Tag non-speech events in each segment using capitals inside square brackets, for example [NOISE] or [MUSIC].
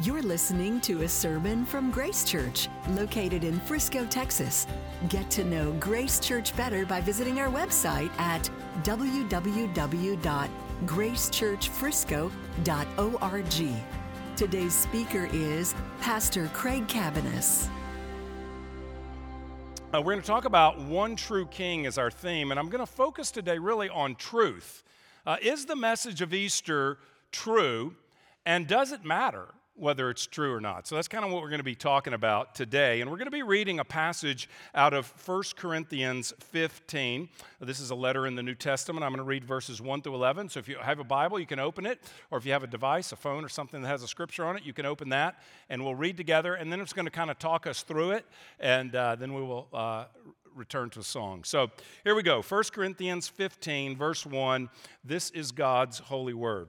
You're listening to a sermon from Grace Church, located in Frisco, Texas. Get to know Grace Church better by visiting our website at www.gracechurchfrisco.org. Today's speaker is Pastor Craig Cabaniss. Uh, we're going to talk about one true king as our theme, and I'm going to focus today really on truth. Uh, is the message of Easter true, and does it matter? Whether it's true or not. So that's kind of what we're going to be talking about today. And we're going to be reading a passage out of 1 Corinthians 15. This is a letter in the New Testament. I'm going to read verses 1 through 11. So if you have a Bible, you can open it. Or if you have a device, a phone, or something that has a scripture on it, you can open that. And we'll read together. And then it's going to kind of talk us through it. And uh, then we will. Uh, return to a song. So here we go 1 Corinthians 15, verse 1. This is God's holy word.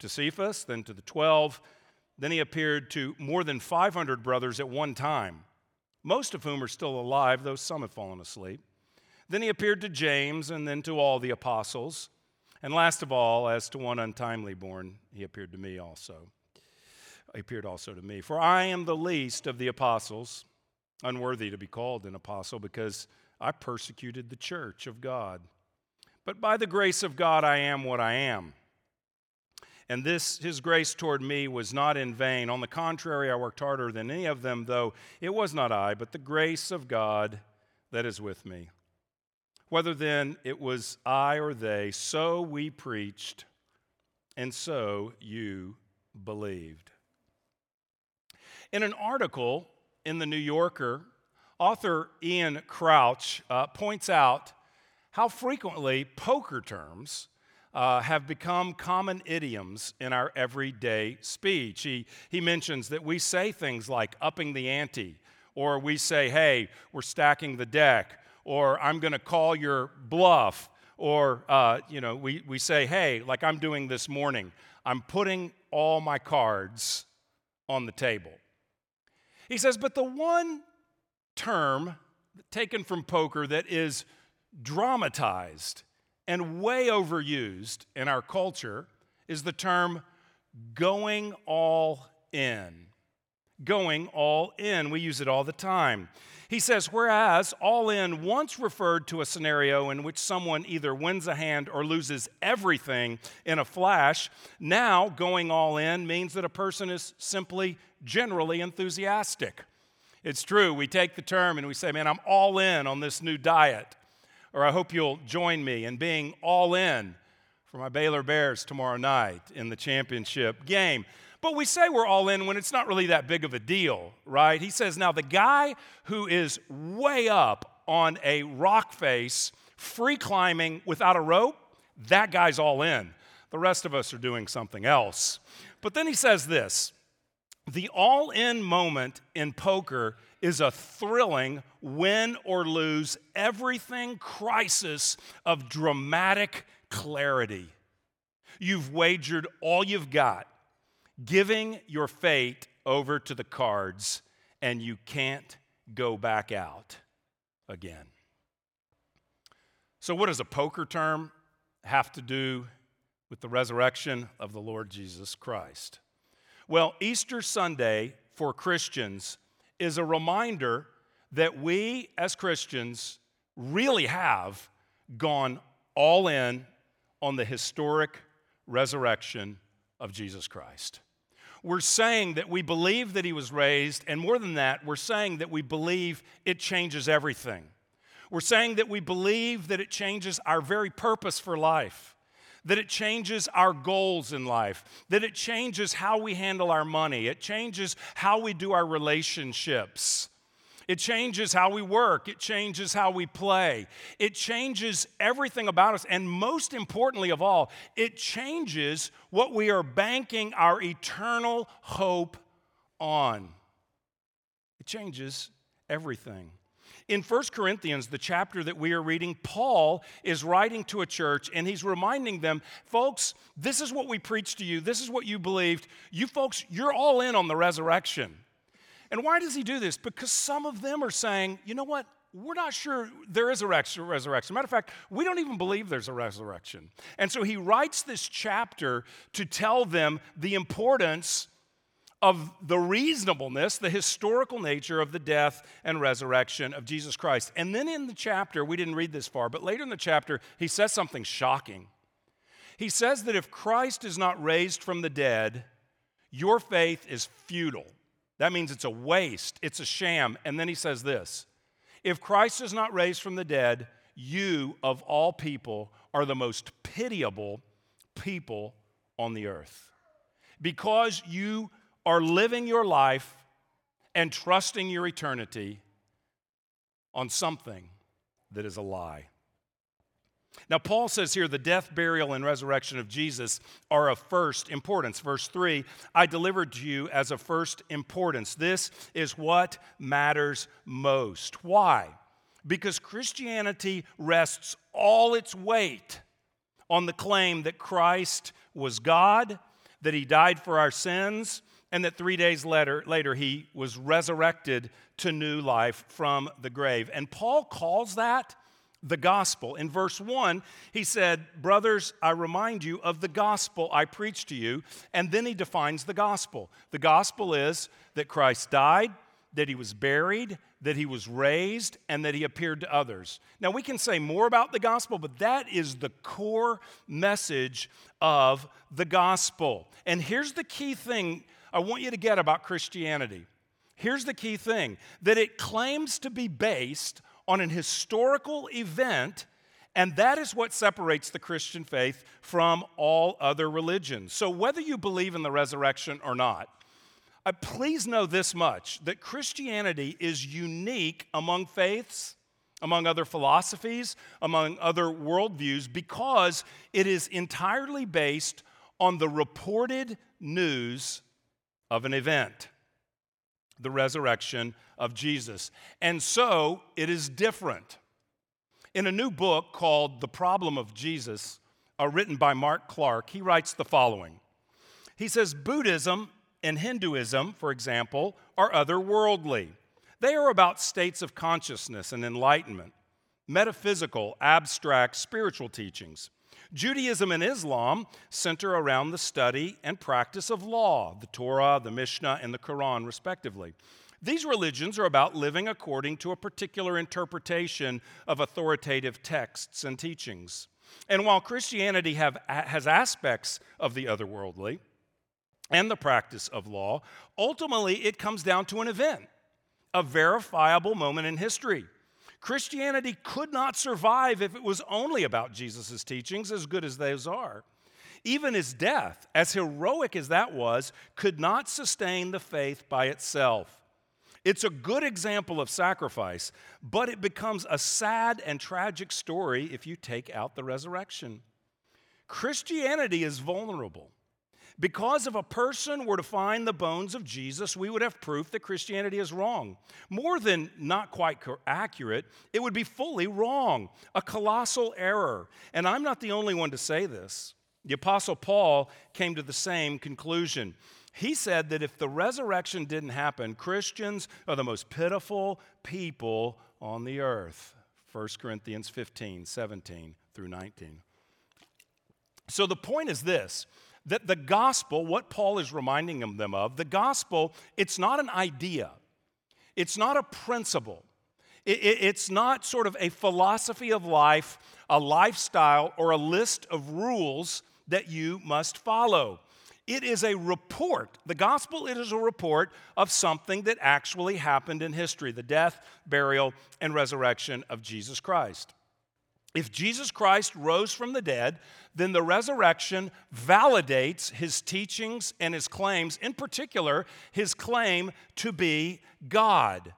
to Cephas, then to the 12. Then he appeared to more than 500 brothers at one time, most of whom are still alive, though some have fallen asleep. Then he appeared to James, and then to all the apostles. And last of all, as to one untimely born, he appeared to me also. He appeared also to me. For I am the least of the apostles, unworthy to be called an apostle, because I persecuted the church of God. But by the grace of God, I am what I am. And this, his grace toward me was not in vain. On the contrary, I worked harder than any of them, though it was not I, but the grace of God that is with me. Whether then it was I or they, so we preached, and so you believed. In an article in the New Yorker, author Ian Crouch uh, points out how frequently poker terms uh, have become common idioms in our everyday speech. He, he mentions that we say things like upping the ante, or we say, hey, we're stacking the deck, or I'm going to call your bluff, or, uh, you know, we, we say, hey, like I'm doing this morning, I'm putting all my cards on the table. He says, but the one term taken from poker that is dramatized and way overused in our culture is the term going all in. Going all in. We use it all the time. He says, whereas all in once referred to a scenario in which someone either wins a hand or loses everything in a flash, now going all in means that a person is simply generally enthusiastic. It's true, we take the term and we say, man, I'm all in on this new diet or I hope you'll join me in being all in for my Baylor Bears tomorrow night in the championship game. But we say we're all in when it's not really that big of a deal, right? He says, now the guy who is way up on a rock face, free climbing without a rope, that guy's all in. The rest of us are doing something else. But then he says this the all in moment in poker is a thrilling win or lose everything crisis of dramatic clarity. You've wagered all you've got, giving your fate over to the cards, and you can't go back out again. So, what does a poker term have to do with the resurrection of the Lord Jesus Christ? Well, Easter Sunday for Christians is a reminder that we as Christians really have gone all in on the historic resurrection of Jesus Christ. We're saying that we believe that he was raised, and more than that, we're saying that we believe it changes everything. We're saying that we believe that it changes our very purpose for life that it changes our goals in life, that it changes how we handle our money, it changes how we do our relationships. It changes how we work. It changes how we play. It changes everything about us. And most importantly of all, it changes what we are banking our eternal hope on. It changes everything. In 1 Corinthians, the chapter that we are reading, Paul is writing to a church and he's reminding them, folks, this is what we preached to you. This is what you believed. You folks, you're all in on the resurrection. And why does he do this? Because some of them are saying, you know what? We're not sure there is a resurrection. Matter of fact, we don't even believe there's a resurrection. And so he writes this chapter to tell them the importance of the reasonableness, the historical nature of the death and resurrection of Jesus Christ. And then in the chapter, we didn't read this far, but later in the chapter, he says something shocking. He says that if Christ is not raised from the dead, your faith is futile. That means it's a waste, it's a sham. And then he says this If Christ is not raised from the dead, you, of all people, are the most pitiable people on the earth. Because you are living your life and trusting your eternity on something that is a lie. Now, Paul says here the death, burial, and resurrection of Jesus are of first importance. Verse 3 I delivered to you as of first importance. This is what matters most. Why? Because Christianity rests all its weight on the claim that Christ was God, that he died for our sins, and that three days later, later he was resurrected to new life from the grave. And Paul calls that the gospel. In verse 1, he said, Brothers, I remind you of the gospel I preached to you. And then he defines the gospel. The gospel is that Christ died, that he was buried, that he was raised, and that he appeared to others. Now, we can say more about the gospel, but that is the core message of the gospel. And here's the key thing I want you to get about Christianity. Here's the key thing that it claims to be based on an historical event, and that is what separates the Christian faith from all other religions. So, whether you believe in the resurrection or not, uh, please know this much that Christianity is unique among faiths, among other philosophies, among other worldviews, because it is entirely based on the reported news of an event the resurrection of Jesus. And so it is different. In a new book called The Problem of Jesus, uh, written by Mark Clark, he writes the following He says, Buddhism and Hinduism, for example, are otherworldly. They are about states of consciousness and enlightenment, metaphysical, abstract, spiritual teachings. Judaism and Islam center around the study and practice of law, the Torah, the Mishnah, and the Quran, respectively. These religions are about living according to a particular interpretation of authoritative texts and teachings. And while Christianity have, has aspects of the otherworldly and the practice of law, ultimately it comes down to an event, a verifiable moment in history. Christianity could not survive if it was only about Jesus' teachings, as good as those are. Even his death, as heroic as that was, could not sustain the faith by itself. It's a good example of sacrifice, but it becomes a sad and tragic story if you take out the resurrection. Christianity is vulnerable. Because if a person were to find the bones of Jesus, we would have proof that Christianity is wrong. More than not quite accurate, it would be fully wrong, a colossal error. And I'm not the only one to say this. The Apostle Paul came to the same conclusion. He said that if the resurrection didn't happen, Christians are the most pitiful people on the earth. 1 Corinthians 15, 17 through 19. So the point is this that the gospel, what Paul is reminding them of, the gospel, it's not an idea, it's not a principle, it's not sort of a philosophy of life, a lifestyle, or a list of rules that you must follow. It is a report. The gospel it is a report of something that actually happened in history, the death, burial, and resurrection of Jesus Christ. If Jesus Christ rose from the dead, then the resurrection validates his teachings and his claims, in particular, his claim to be God.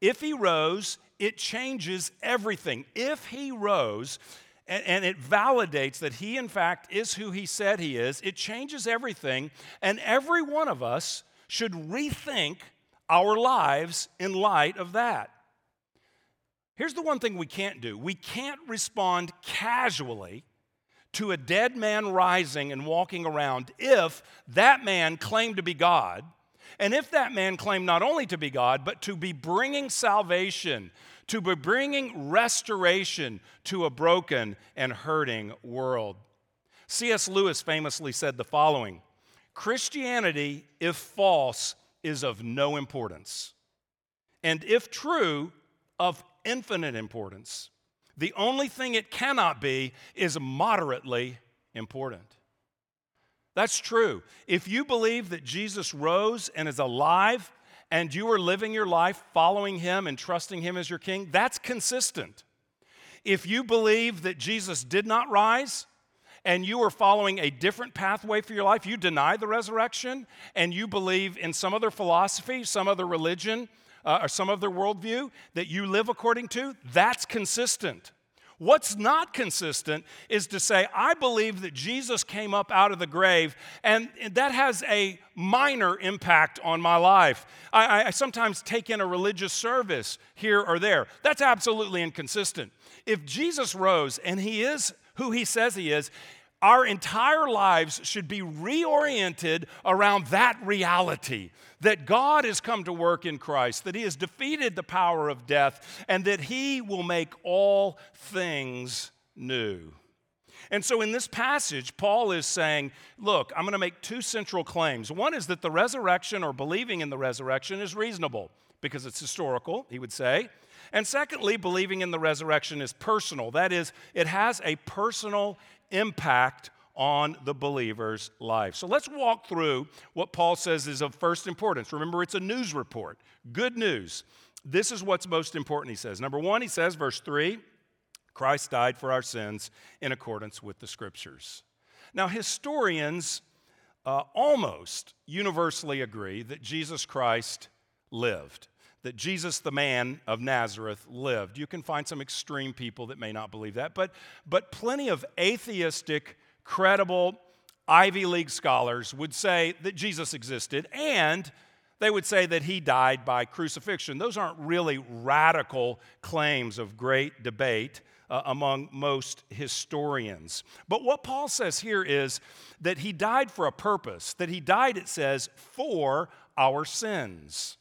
If he rose, it changes everything. If he rose, and, it validates that he, in fact, is who he said he is, it changes everything. And every one of us should rethink our lives in light of that. Here's the one thing we can't do we can't respond casually to a dead man rising and walking around if that man claimed to be God, and if that man claimed not only to be God, but to be bringing salvation, to be bringing restoration to a broken and hurting world. C.S. Lewis famously said the following Christianity, if false, is of no importance, and if true, of infinite importance. The only thing it cannot be is moderately important. That's true. If you believe that Jesus rose and is alive and you are living your life following him and trusting him as your king, that's consistent. If you believe that Jesus did not rise and you are following a different pathway for your life, you deny the resurrection and you believe in some other philosophy, some other religion, uh, or some other worldview that you live according to, that's consistent. What's not consistent is to say, I believe that Jesus came up out of the grave, and that has a minor impact on my life. I, I, sometimes take in a religious service here or there. That's absolutely inconsistent. If Jesus rose and he is who he says he is, our entire lives should be reoriented around that reality that God has come to work in Christ, that He has defeated the power of death, and that He will make all things new. And so in this passage, Paul is saying, Look, I'm going to make two central claims. One is that the resurrection or believing in the resurrection is reasonable because it's historical, he would say. And secondly, believing in the resurrection is personal. That is, it has a personal impact on the believer's life. So let's walk through what Paul says is of first importance. Remember, it's a news report. Good news. This is what's most important, he says. Number one, he says, verse three, Christ died for our sins in accordance with the scriptures. Now, historians uh, almost universally agree that Jesus Christ lived that Jesus, the man of Nazareth, lived. You can find some extreme people that may not believe that, but, but plenty of atheistic, credible Ivy League scholars would say that Jesus existed and they would say that he died by crucifixion. Those aren't really radical claims of great debate. Uh, among most historians. But what Paul says here is that he died for a purpose, that he died, it says, for our sins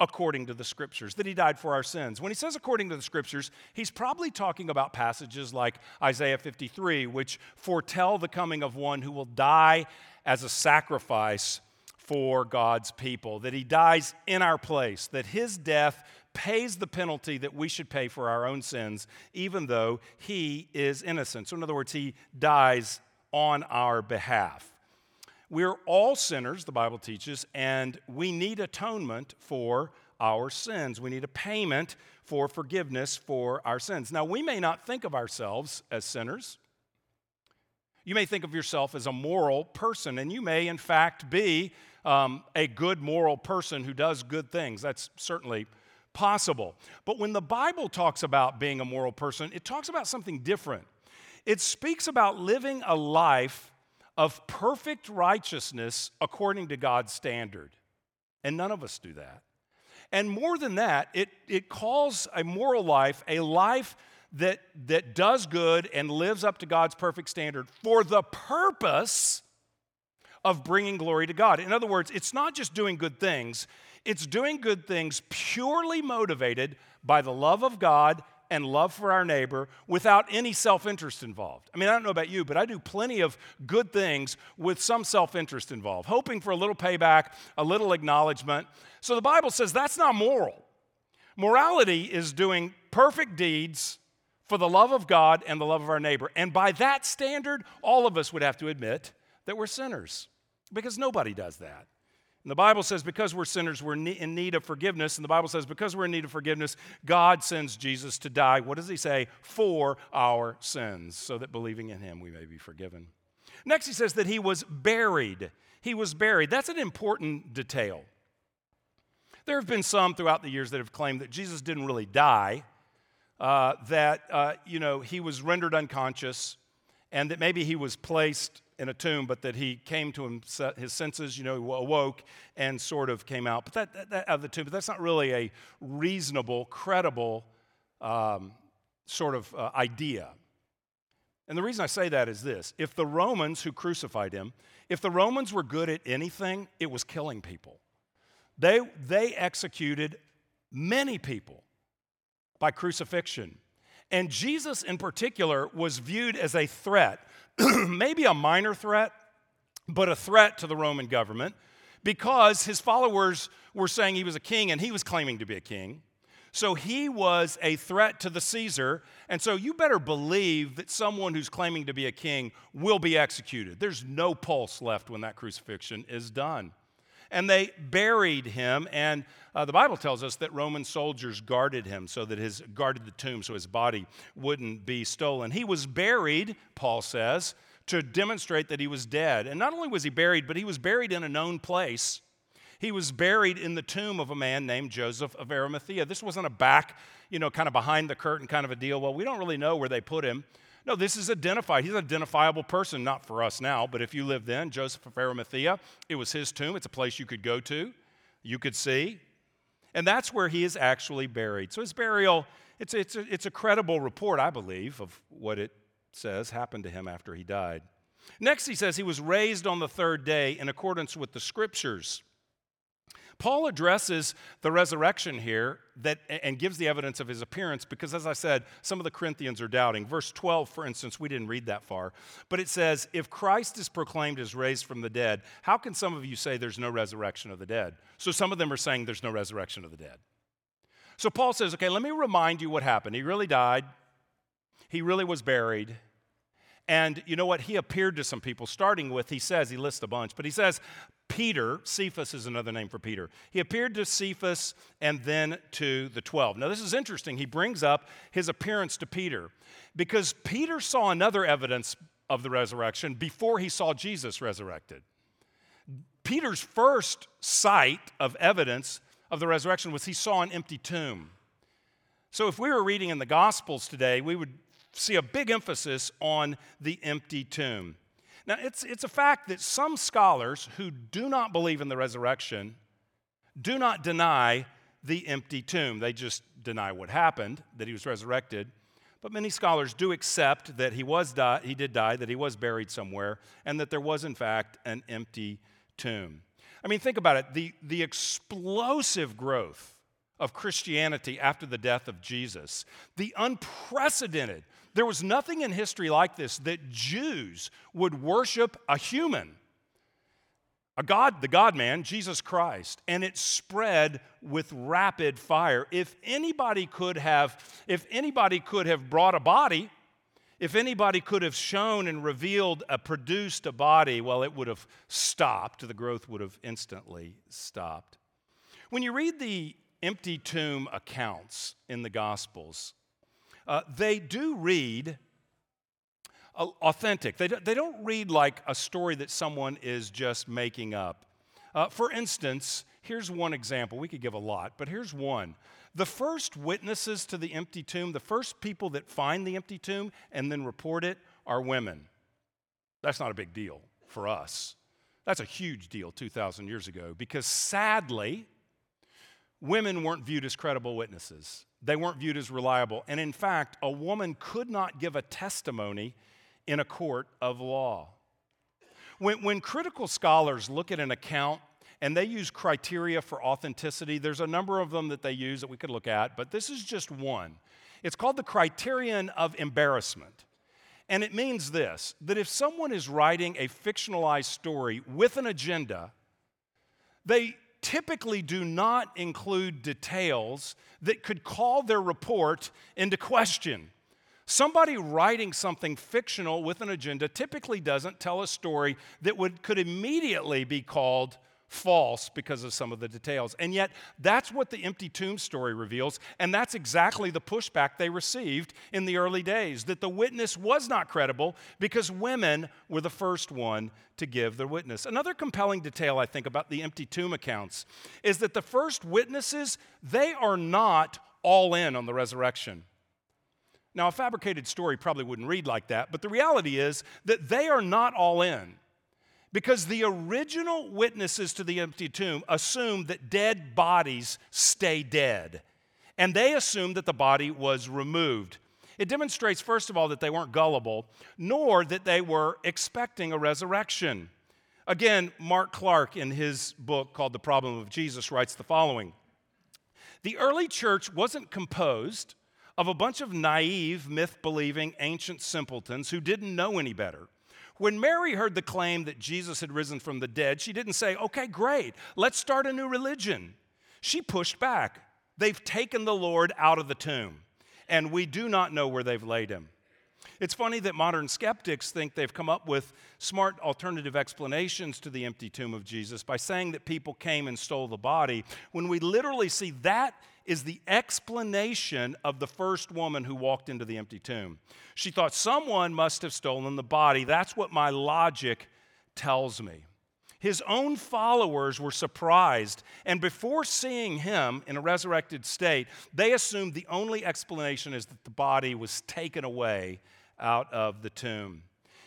according to the scriptures, that he died for our sins. When he says according to the scriptures, he's probably talking about passages like Isaiah 53, which foretell the coming of one who will die as a sacrifice for God's people, that he dies in our place, that his death pays the penalty that we should pay for our own sins, even though he is innocent. So, in other words, he dies on our behalf. We're all sinners, the Bible teaches, and we need atonement for our sins. We need a payment for forgiveness for our sins. Now, we may not think of ourselves as sinners. You may think of yourself as a moral person, and you may, in fact, be um, a good moral person who does good things. That's certainly possible. But when the Bible talks about being a moral person, it talks about something different. It speaks about living a life of perfect righteousness according to God's standard. And none of us do that. And more than that, it, it calls a moral life a life that, that does good and lives up to God's perfect standard for the purpose of bringing glory to God. In other words, it's not just doing good things, it's doing good things purely motivated by the love of God and love for our neighbor without any self interest involved. I mean, I don't know about you, but I do plenty of good things with some self interest involved, hoping for a little payback, a little acknowledgement. So the Bible says that's not moral. Morality is doing perfect deeds for the love of God and the love of our neighbor. And by that standard, all of us would have to admit that we're sinners because nobody does that. And the Bible says because we're sinners, we're in need of forgiveness. And the Bible says because we're in need of forgiveness, God sends Jesus to die. What does he say? For our sins, so that believing in him we may be forgiven. Next, he says that he was buried. He was buried. That's an important detail. There have been some throughout the years that have claimed that Jesus didn't really die, uh, that uh, you know he was rendered unconscious, and that maybe he was placed in a tomb, but that he came to his senses, you know, awoke and sort of came out. But that, that, out of the tomb, but that's not really a reasonable, credible um, sort of uh, idea. And the reason I say that is this if the Romans who crucified him, if the Romans were good at anything, it was killing people. They, they executed many people by crucifixion. And Jesus, in particular, was viewed as a threat, [CLEARS THROAT] maybe a minor threat, but a threat to the Roman government because his followers were saying he was a king and he was claiming to be a king. So he was a threat to the Caesar. And so you better believe that someone who's claiming to be a king will be executed. There's no pulse left when that crucifixion is done. And they buried him, and uh, the Bible tells us that Roman soldiers guarded him so that his guarded the tomb so his body wouldn't be stolen. He was buried, Paul says, to demonstrate that he was dead. And not only was he buried, but he was buried in a known place he was buried in the tomb of a man named Joseph of Arimathea. This wasn't a back, you know, kind of behind the curtain kind of a deal. Well, we don't really know where they put him. No, this is identified. He's an identifiable person, not for us now, but if you lived then, Joseph of Arimathea, it was his tomb. It's a place you could go to, you could see. And that's where he is actually buried. So his burial, it's, it's, a, it's a credible report, I believe, of what it says happened to him after he died. Next, he says he was raised on the third day in accordance with the scriptures. Paul addresses the resurrection here that, and gives the evidence of his appearance because, as I said, some of the Corinthians are doubting. Verse 12, for instance, we didn't read that far, but it says, If Christ is proclaimed as raised from the dead, how can some of you say there's no resurrection of the dead? So some of them are saying there's no resurrection of the dead. So Paul says, Okay, let me remind you what happened. He really died, he really was buried. And you know what? He appeared to some people, starting with, he says, he lists a bunch, but he says, Peter, Cephas is another name for Peter. He appeared to Cephas and then to the 12. Now, this is interesting. He brings up his appearance to Peter because Peter saw another evidence of the resurrection before he saw Jesus resurrected. Peter's first sight of evidence of the resurrection was he saw an empty tomb. So, if we were reading in the Gospels today, we would see a big emphasis on the empty tomb. Now, it's, it's a fact that some scholars who do not believe in the resurrection do not deny the empty tomb. They just deny what happened, that he was resurrected. But many scholars do accept that he, was die, he did die, that he was buried somewhere, and that there was, in fact, an empty tomb. I mean, think about it the, the explosive growth of Christianity after the death of Jesus, the unprecedented there was nothing in history like this that Jews would worship a human, a God, the God man, Jesus Christ, and it spread with rapid fire. If anybody could have, if anybody could have brought a body, if anybody could have shown and revealed a produced a body, well, it would have stopped. The growth would have instantly stopped. When you read the empty tomb accounts in the Gospels, uh, they do read authentic. They, do, they don't read like a story that someone is just making up. Uh, for instance, here's one example. We could give a lot, but here's one. The first witnesses to the empty tomb, the first people that find the empty tomb and then report it, are women. That's not a big deal for us. That's a huge deal 2,000 years ago because sadly, women weren't viewed as credible witnesses. They weren't viewed as reliable. And in fact, a woman could not give a testimony in a court of law. When, when critical scholars look at an account and they use criteria for authenticity, there's a number of them that they use that we could look at, but this is just one. It's called the criterion of embarrassment. And it means this that if someone is writing a fictionalized story with an agenda, they, typically do not include details that could call their report into question. Somebody writing something fictional with an agenda typically doesn't tell a story that would, could immediately be called false because of some of the details. And yet, that's what the empty tomb story reveals, and that's exactly the pushback they received in the early days that the witness was not credible because women were the first one to give the witness. Another compelling detail I think about the empty tomb accounts is that the first witnesses, they are not all in on the resurrection. Now, a fabricated story probably wouldn't read like that, but the reality is that they are not all in. Because the original witnesses to the empty tomb assumed that dead bodies stay dead. And they assumed that the body was removed. It demonstrates, first of all, that they weren't gullible, nor that they were expecting a resurrection. Again, Mark Clark, in his book called The Problem of Jesus, writes the following The early church wasn't composed of a bunch of naive, myth believing ancient simpletons who didn't know any better. When Mary heard the claim that Jesus had risen from the dead, she didn't say, okay, great, let's start a new religion. She pushed back. They've taken the Lord out of the tomb, and we do not know where they've laid him. It's funny that modern skeptics think they've come up with smart alternative explanations to the empty tomb of Jesus by saying that people came and stole the body, when we literally see that is the explanation of the first woman who walked into the empty tomb. She thought someone must have stolen the body. That's what my logic tells me. His own followers were surprised, and before seeing him in a resurrected state, they assumed the only explanation is that the body was taken away out of the tomb.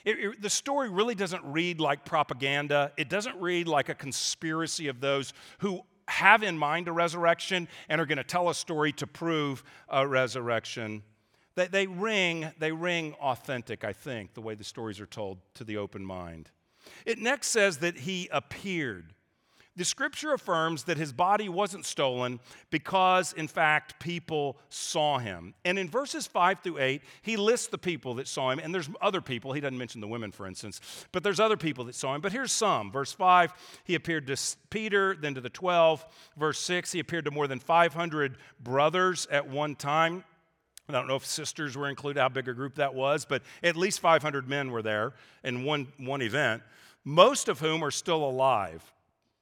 It, it, the story really doesn't read like propaganda. It doesn't read like a conspiracy of those who have in mind a resurrection and are going to tell a story to prove a resurrection. They, they, ring, they ring authentic, I think, the way the stories are told to the open mind. It next says that he appeared. The scripture affirms that his body wasn't stolen because, in fact, people saw him. And in verses 5 through 8, he lists the people that saw him. And there's other people. He doesn't mention the women, for instance, but there's other people that saw him. But here's some. Verse 5, he appeared to Peter, then to the 12. Verse 6, he appeared to more than 500 brothers at one time. I don't know if sisters were included, how big a group that was, but at least 500 men were there in one, one event, most of whom are still alive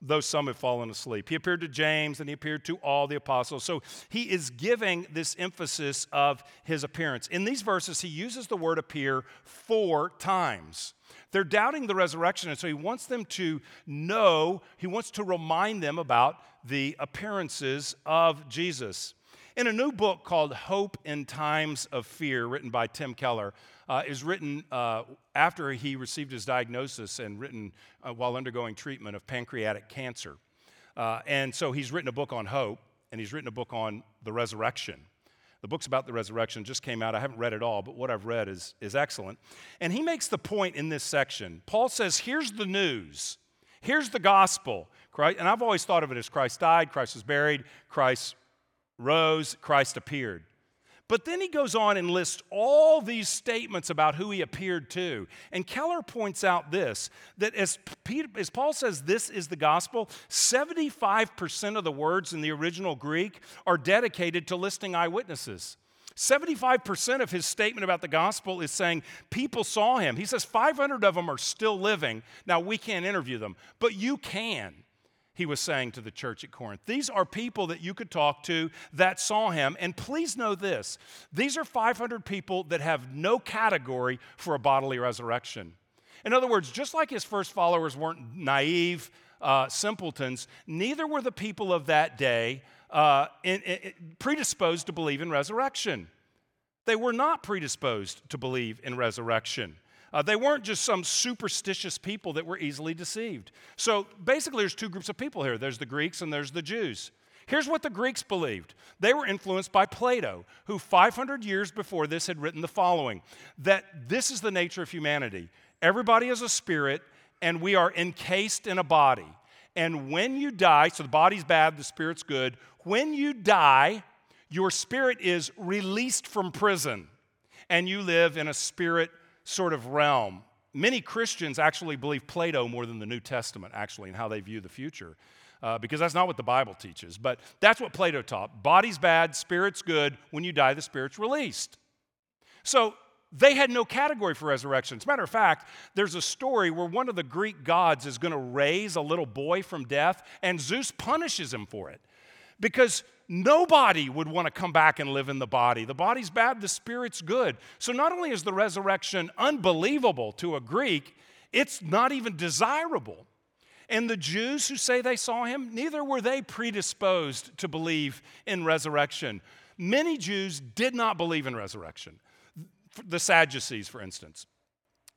though some have fallen asleep. He appeared to James and he appeared to all the apostles. So he is giving this emphasis of his appearance. In these verses, he uses the word appear four times. They're doubting the resurrection, and so he wants them to know, he wants to remind them about the appearances of Jesus. In a new book called Hope in Times of Fear, written by Tim Keller, uh, is written uh, after he received his diagnosis and written uh, while undergoing treatment of pancreatic cancer. Uh, and so he's written a book on hope, and he's written a book on the resurrection. The book's about the resurrection just came out. I haven't read it all, but what I've read is, is excellent. And he makes the point in this section. Paul says, Here's the news. Here's the gospel. Christ, and I've always thought of it as Christ died, Christ was buried, Christ rose, Christ appeared. But then he goes on and lists all these statements about who he appeared to. And Keller points out this that as, Peter, as Paul says this is the gospel, 75% of the words in the original Greek are dedicated to listing eyewitnesses. 75% of his statement about the gospel is saying people saw him. He says 500 of them are still living. Now, we can't interview them, but you can he was saying to the church at Corinth. These are people that you could talk to that saw him. And please know this these are 500 people that have no category for a bodily resurrection. In other words, just like his first followers weren't naive uh, simpletons, neither were the people of that day uh, in, in, predisposed to believe in resurrection. They were not predisposed to believe in resurrection. Uh, they weren't just some superstitious people that were easily deceived. So basically, there's two groups of people here there's the Greeks and there's the Jews. Here's what the Greeks believed they were influenced by Plato, who 500 years before this had written the following that this is the nature of humanity. Everybody is a spirit, and we are encased in a body. And when you die, so the body's bad, the spirit's good. When you die, your spirit is released from prison, and you live in a spirit sort of realm. Many Christians actually believe Plato more than the New Testament, actually, in how they view the future. Uh, because that's not what the Bible teaches. But that's what Plato taught. Body's bad, spirit's good. When you die, the spirit's released. So they had no category for resurrection. As a matter of fact, there's a story where one of the Greek gods is going to raise a little boy from death, and Zeus punishes him for it because nobody would want to come back and live in the body. The body's bad, the spirit's good. So not only is the resurrection unbelievable to a Greek, it's not even desirable. And the Jews who say they saw him, neither were they predisposed to believe in resurrection. Many Jews did not believe in resurrection the Sadducees, for instance.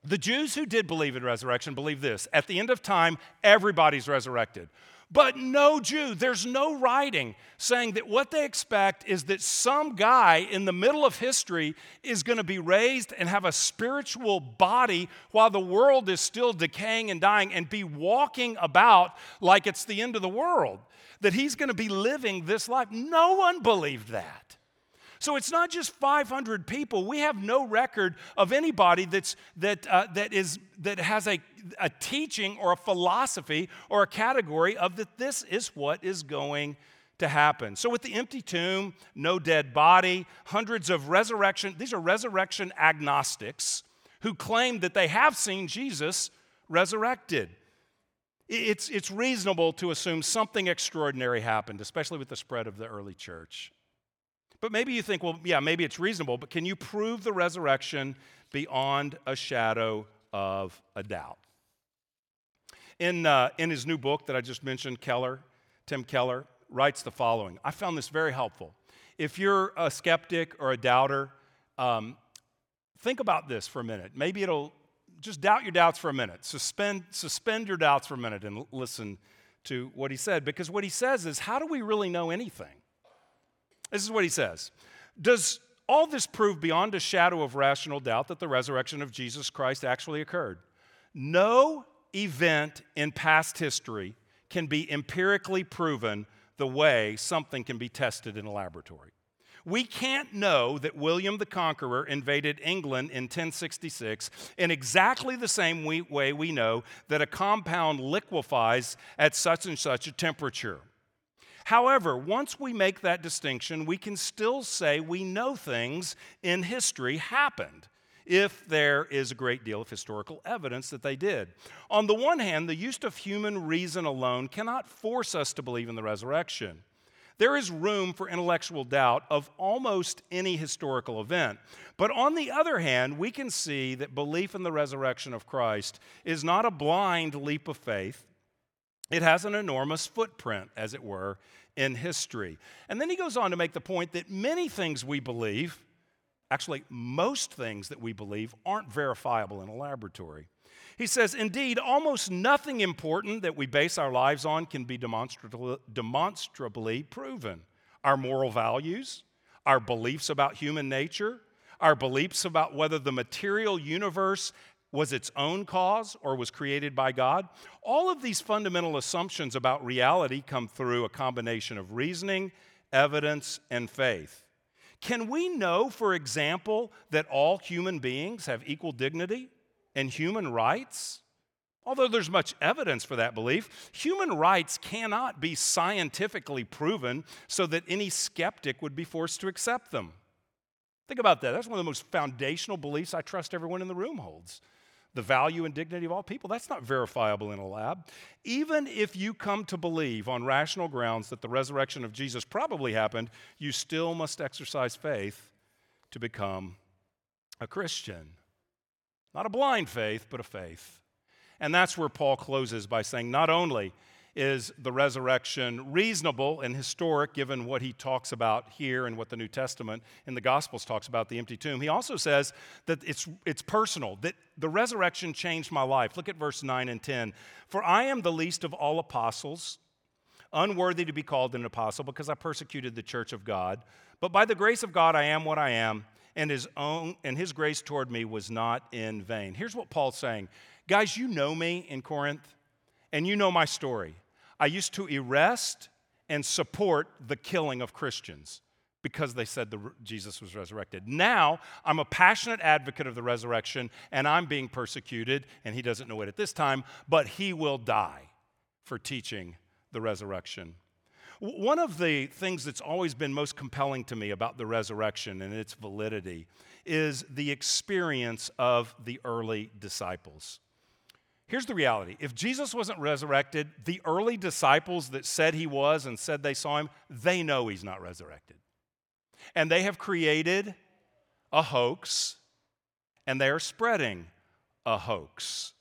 The Jews who did believe in resurrection believe this at the end of time, everybody's resurrected. But no Jew, there's no writing saying that what they expect is that some guy in the middle of history is going to be raised and have a spiritual body while the world is still decaying and dying and be walking about like it's the end of the world. That he's going to be living this life. No one believed that. So it's not just 500 people. We have no record of anybody that's, that, uh, that, is, that has a, a teaching or a philosophy or a category of that this is what is going to happen. So, with the empty tomb, no dead body, hundreds of resurrection, these are resurrection agnostics who claim that they have seen Jesus resurrected. It's, it's reasonable to assume something extraordinary happened, especially with the spread of the early church. But maybe you think, well, yeah, maybe it's reasonable, but can you prove the resurrection beyond a shadow of a doubt? In, uh, in his new book that I just mentioned, Keller, Tim Keller, writes the following. I found this very helpful. If you're a skeptic or a doubter, um, think about this for a minute. Maybe it'll just doubt your doubts for a minute. Suspend, suspend your doubts for a minute and listen to what he said. Because what he says is, how do we really know anything? This is what he says Does all this prove beyond a shadow of rational doubt that the resurrection of Jesus Christ actually occurred? No event in past history can be empirically proven the way something can be tested in a laboratory. We can't know that William the Conqueror invaded England in 1066 in exactly the same way we know that a compound liquefies at such and such a temperature. However, once we make that distinction, we can still say we know things in history happened if there is a great deal of historical evidence that they did. On the one hand, the use of human reason alone cannot force us to believe in the resurrection. There is room for intellectual doubt of almost any historical event. But on the other hand, we can see that belief in the resurrection of Christ is not a blind leap of faith, it has an enormous footprint, as it were, in history. And then he goes on to make the point that many things we believe, actually, most things that we believe, aren't verifiable in a laboratory. He says, indeed, almost nothing important that we base our lives on can be demonstrably proven. Our moral values, our beliefs about human nature, our beliefs about whether the material universe was its own cause or was created by God. All of these fundamental assumptions about reality come through a combination of reasoning, evidence, and faith. Can we know, for example, that all human beings have equal dignity and human rights? Although there's much evidence for that belief, human rights cannot be scientifically proven so that any skeptic would be forced to accept them. Think about that. That's one of the most foundational beliefs I trust everyone in the room holds the value and dignity of all people. That's not verifiable in a lab. Even if you come to believe on rational grounds that the resurrection of Jesus probably happened, you still must exercise faith to become a Christian. Not a blind faith, but a faith. And that's where Paul closes by saying not only is the resurrection reasonable and historic given what he talks about here and what the New Testament in the Gospels talks about the empty tomb? He also says that it's, it's personal, that the resurrection changed my life. Look at verse 9 and 10. For I am the least of all apostles, unworthy to be called an apostle because I persecuted the church of God. But by the grace of God, I am what I am, and his own and his grace toward me was not in vain. Here's what Paul's saying. Guys, you know me in Corinth, and you know my story. I used to arrest and support the killing of Christians because they said the, Jesus was resurrected. Now, I'm a passionate advocate of the resurrection and I'm being persecuted, and he doesn't know it at this time, but he will die for teaching the resurrection. One of the things that's always been most compelling to me about the resurrection and its validity is the experience of the early disciples. Here's the reality if Jesus wasn't resurrected, the early disciples that said he was and said they saw him, they know he's not resurrected. And they have created a hoax and they are spreading a hoax.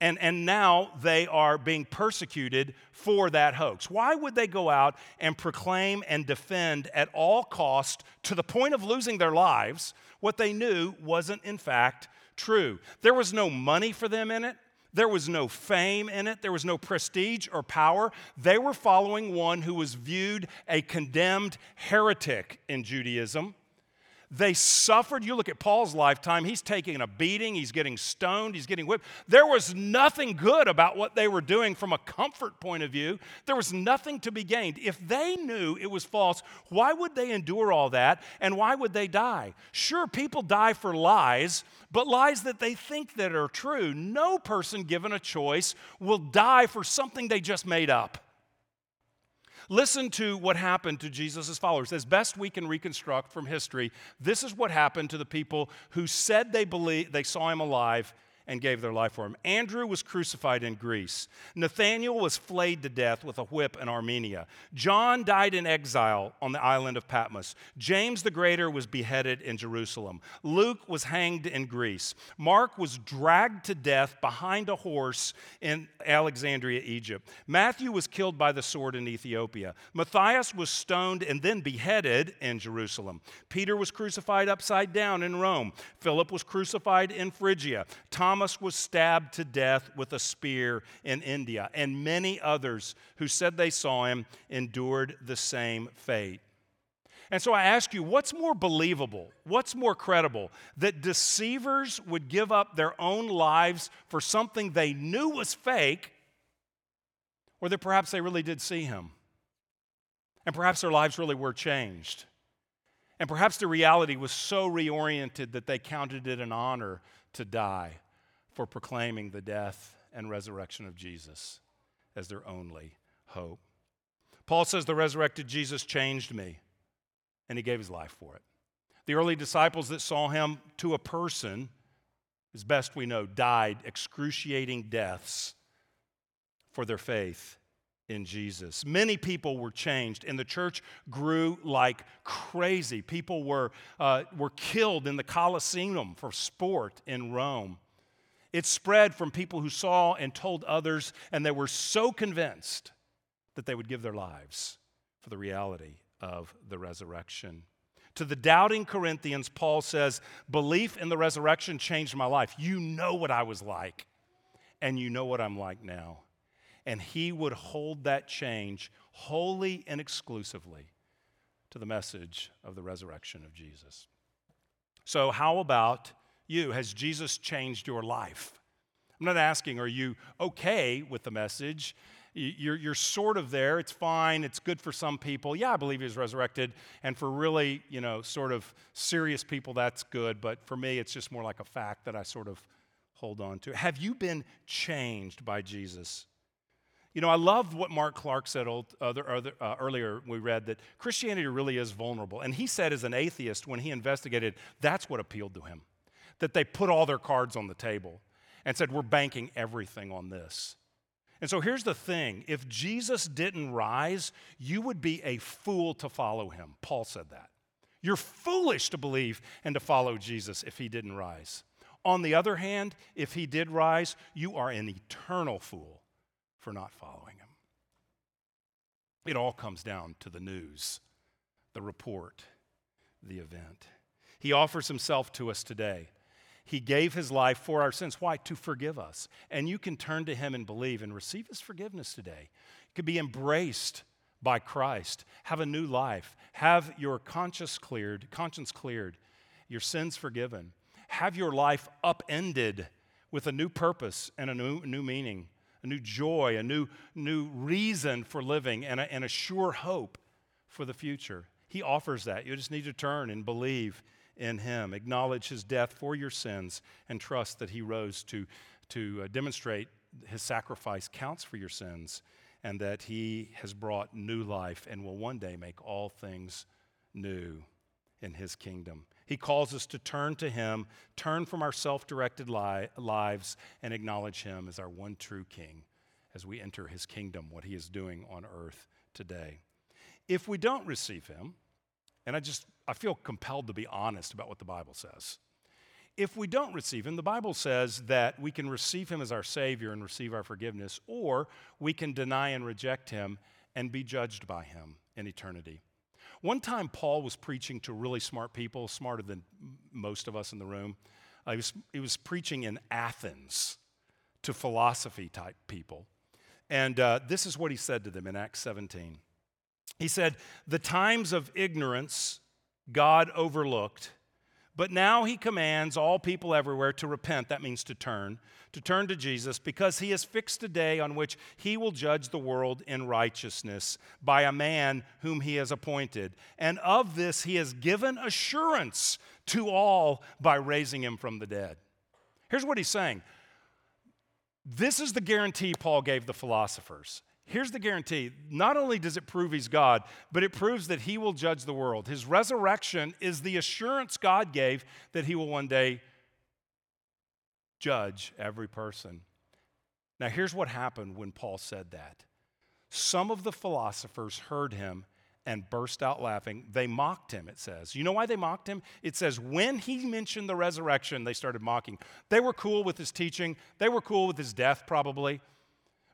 And, and now they are being persecuted for that hoax. Why would they go out and proclaim and defend at all cost, to the point of losing their lives, what they knew wasn't in fact true? There was no money for them in it. There was no fame in it. There was no prestige or power. They were following one who was viewed a condemned heretic in Judaism. They suffered. You look at Paul's lifetime, he's taking a beating, he's getting stoned, he's getting whipped. There was nothing good about what they were doing from a comfort point of view. There was nothing to be gained. If they knew it was false, why would they endure all that and why would they die? Sure, people die for lies, but lies that they think that are true. No person given a choice will die for something they just made up. Listen to what happened to Jesus' followers. As best we can reconstruct from history, this is what happened to the people who said they believed they saw him alive and gave their life for him. Andrew was crucified in Greece. Nathanael was flayed to death with a whip in Armenia. John died in exile on the island of Patmos. James the Greater was beheaded in Jerusalem. Luke was hanged in Greece. Mark was dragged to death behind a horse in Alexandria, Egypt. Matthew was killed by the sword in Ethiopia. Matthias was stoned and then beheaded in Jerusalem. Peter was crucified upside down in Rome. Philip was crucified in Phrygia. Thomas Thomas was stabbed to death with a spear in India, and many others who said they saw him endured the same fate. And so I ask you, what's more believable? What's more credible? That deceivers would give up their own lives for something they knew was fake, or that perhaps they really did see him? And perhaps their lives really were changed. And perhaps the reality was so reoriented that they counted it an honor to die for proclaiming the death and resurrection of Jesus as their only hope. Paul says the resurrected Jesus changed me, and he gave his life for it. The early disciples that saw him to a person, as best we know, died excruciating deaths for their faith in Jesus. Many people were changed, and the church grew like crazy. People were, uh, were killed in the Colosseum for sport in Rome. It spread from people who saw and told others, and they were so convinced that they would give their lives for the reality of the resurrection. To the doubting Corinthians, Paul says, Belief in the resurrection changed my life. You know what I was like, and you know what I'm like now. And he would hold that change wholly and exclusively to the message of the resurrection of Jesus. So, how about you? Has Jesus changed your life? I'm not asking, are you okay with the message? You're, you're sort of there. It's fine. It's good for some people. Yeah, I believe he was resurrected. And for really, you know, sort of serious people, that's good. But for me, it's just more like a fact that I sort of hold on to. Have you been changed by Jesus? You know, I love what Mark Clark said other, other, uh, earlier. We read that Christianity really is vulnerable. And he said, as an atheist, when he investigated, that's what appealed to him that they put all their cards on the table and said, We're banking everything on this. And so here's the thing if Jesus didn't rise, you would be a fool to follow him. Paul said that. You're foolish to believe and to follow Jesus if he didn't rise. On the other hand, if he did rise, you are an eternal fool for not following him. It all comes down to the news, the report, the event. He offers himself to us today he gave his life for our sins. Why? To forgive us. And you can turn to him and believe and receive his forgiveness today. You could be embraced by Christ, have a new life, have your conscience cleared, conscience cleared, your sins forgiven, have your life upended with a new purpose and a new, new meaning, a new joy, a new, new reason for living, and a, and a sure hope for the future. He offers that. You just need to turn and believe in him. Acknowledge his death for your sins and trust that he rose to, to uh, demonstrate his sacrifice counts for your sins and that He has brought new life and will one day make all things new in His kingdom. He calls us to turn to Him, turn from our self directed li- lives, and acknowledge Him as our one true King as we enter His kingdom, what He is doing on earth today. If we don't receive Him, and I just I feel compelled to be honest about what the Bible says. If we don't receive him, the Bible says that we can receive him as our Savior and receive our forgiveness, or we can deny and reject him and be judged by him in eternity. One time, Paul was preaching to really smart people, smarter than most of us in the room. Uh, he, was, he was preaching in Athens to philosophy type people. And uh, this is what he said to them in Acts 17. He said, The times of ignorance God overlooked, but now he commands all people everywhere to repent. That means to turn, to turn to Jesus, because he has fixed a day on which he will judge the world in righteousness by a man whom he has appointed. And of this he has given assurance to all by raising him from the dead. Here's what he's saying. This is the guarantee Paul gave the philosophers. Here's the guarantee not only does it prove he's God, but it proves that he will judge the world. His resurrection is the assurance God gave that he will one day judge every person. Now, here's what happened when Paul said that. Some of the philosophers heard him and burst out laughing. They mocked him, it says. You know why they mocked him? It says, when he mentioned the resurrection, they started mocking. They were cool with his teaching, they were cool with his death, probably.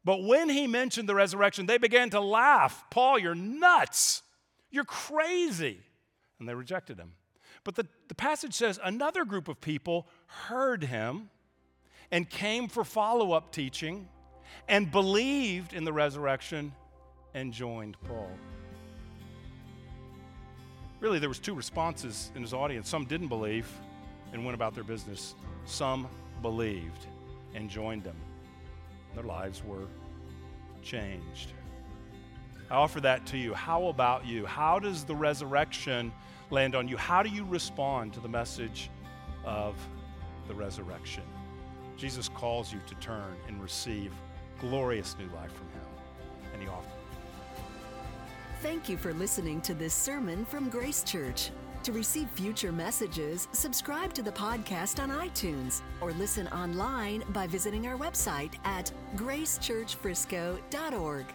But when he mentioned the resurrection, they began to laugh. Paul, you're nuts. You're crazy. And they rejected him. But the, the passage says another group of people heard him and came for follow up teaching and believed in the resurrection and joined Paul. Really, there was two responses in his audience. Some didn't believe and went about their business. Some believed and joined him. Their lives were changed. I offer that to you. How about you? How does the resurrection land on you? How do you respond to the message of the resurrection? Jesus calls you to turn and receive glorious new life from Him, and He offers. Thank you for listening to this sermon from Grace Church. To receive future messages, subscribe to the podcast on iTunes or listen online by visiting our website at gracechurchfrisco.org.